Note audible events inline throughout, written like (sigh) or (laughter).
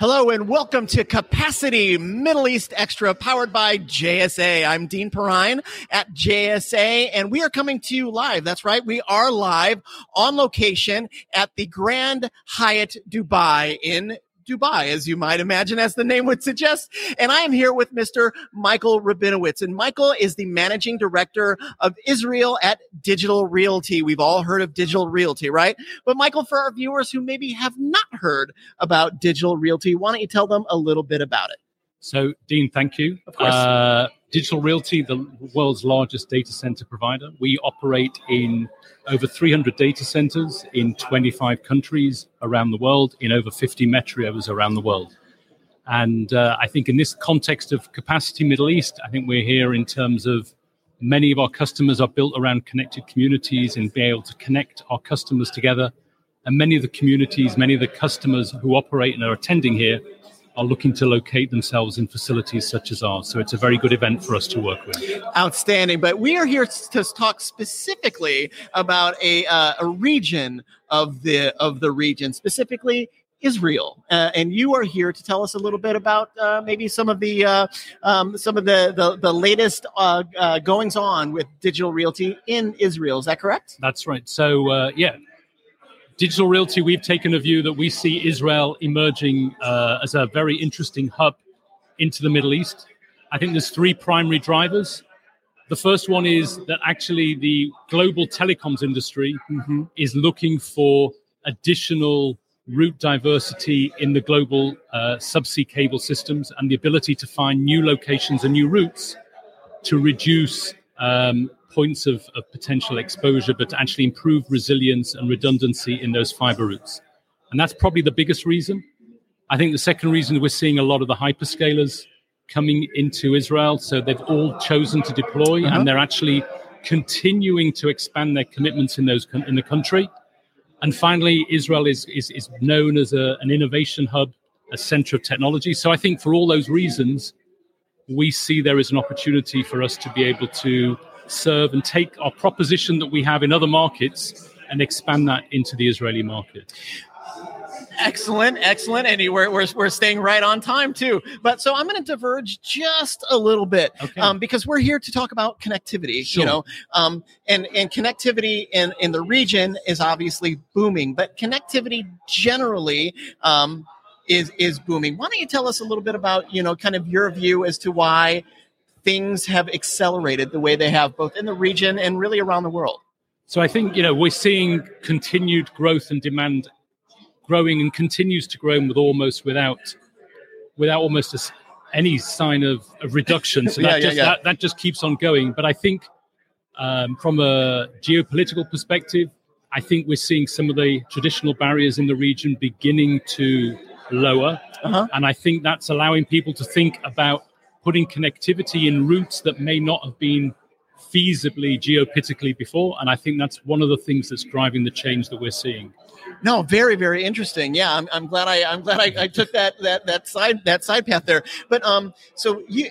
Hello and welcome to Capacity Middle East Xtra powered by JSA. I'm Dean Perrine at JSA and we are coming to you live. That's right. We are live on location at the Grand Hyatt Dubai in Dubai, as you might imagine, as the name would suggest. And I am here with Mr. Michael Rabinowitz. And Michael is the managing director of Israel at Digital Realty. We've all heard of Digital Realty, right? But Michael, for our viewers who maybe have not heard about Digital Realty, why don't you tell them a little bit about it? So, Dean, thank you. Of course. Uh, Digital Realty, the world's largest data center provider. We operate in over 300 data centers in 25 countries around the world, in over 50 metros around the world. And uh, I think in this context of capacity Middle East, I think we're here in terms of many of our customers are built around connected communities and being able to connect our customers together. And many of the communities, many of the customers who operate and are attending here are looking to locate themselves in facilities such as ours. So it's a very good event for us to work with. Outstanding. But we are here to talk specifically about a, uh, a region of the of the region, specifically Israel, uh, and you are here to tell us a little bit about uh, maybe some of the uh, um, some of the the, the latest uh, uh, goings on with digital realty in Israel. Is that correct? That's right. So uh, yeah, Digital Realty, we've taken a view that we see Israel emerging uh, as a very interesting hub into the Middle East. I think there's three primary drivers. The first one is that actually the global telecoms industry Mm-hmm. is looking for additional route diversity in the global uh, subsea cable systems and the ability to find new locations and new routes to reduce um, points of, of potential exposure, but to actually improve resilience and redundancy in those fiber routes. And that's probably the biggest reason. I think the second reason we're seeing a lot of the hyperscalers coming into Israel. So they've all chosen to deploy Uh-huh. and they're actually continuing to expand their commitments in those in the country. And finally, Israel is is, is known as a, an innovation hub, a center of technology. So I think for all those reasons, we see there is an opportunity for us to be able to serve and take our proposition that we have in other markets and expand that into the Israeli market. Excellent, excellent, and we're, we're we're staying right on time too. But so I'm going to diverge just a little bit, Okay. um, because we're here to talk about connectivity. You know, um, and and connectivity in in the region is obviously booming, but connectivity generally. Um, is is booming. Why don't you tell us a little bit about you know kind of your view as to why things have accelerated the way they have both in the region and really around the world? So I think you know we're seeing continued growth and demand growing and continues to grow with almost without without almost a any sign of, of reduction. So (laughs) that, Yeah, yeah, just, yeah. That, that just keeps on going. But I think um, from a geopolitical perspective, I think we're seeing some of the traditional barriers in the region beginning to lower. Uh-huh. And I think that's allowing people to think about putting connectivity in routes that may not have been feasibly geopolitically before. And I think that's one of the things that's driving the change that we're seeing. No, very, very interesting. Yeah, I'm, I'm glad I I'm glad I, I took that that that side that side path there. But um, so you,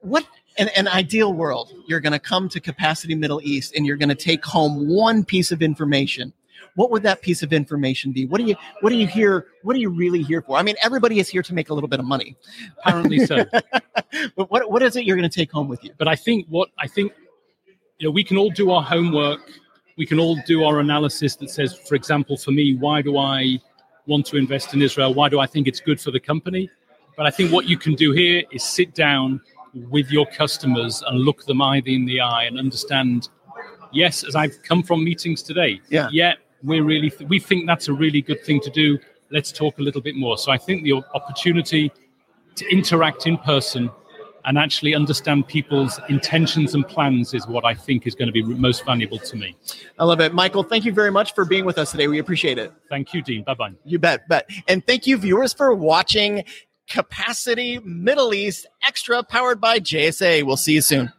what in an ideal world, you're going to come to Capacity Middle East and you're going to take home one piece of information. What would that piece of information be? What do you what do you hear? What are you really here for? I mean, everybody is here to make a little bit of money, Apparently so. (laughs) but what what is it you're going to take home with you? But I think what I think, you know, we can all do our homework. We can all do our analysis that says, for example, for me, why do I want to invest in Israel? Why do I think it's good for the company? But I think what you can do here is sit down with your customers and look them either in the eye and understand. Yes, as I've come from meetings today. Yeah. Yeah, we're really we think that's a really good thing to do. Let's talk a little bit more. So I think the opportunity to interact in person and actually understand people's intentions and plans is what I think is going to be most valuable to me. I love it, Michael. Thank you very much for being with us today. We appreciate it. Thank you, Dean. Bye bye. You bet, bet. And thank you, viewers, for watching Capacity Middle East Xtra powered by JSA. We'll see you soon.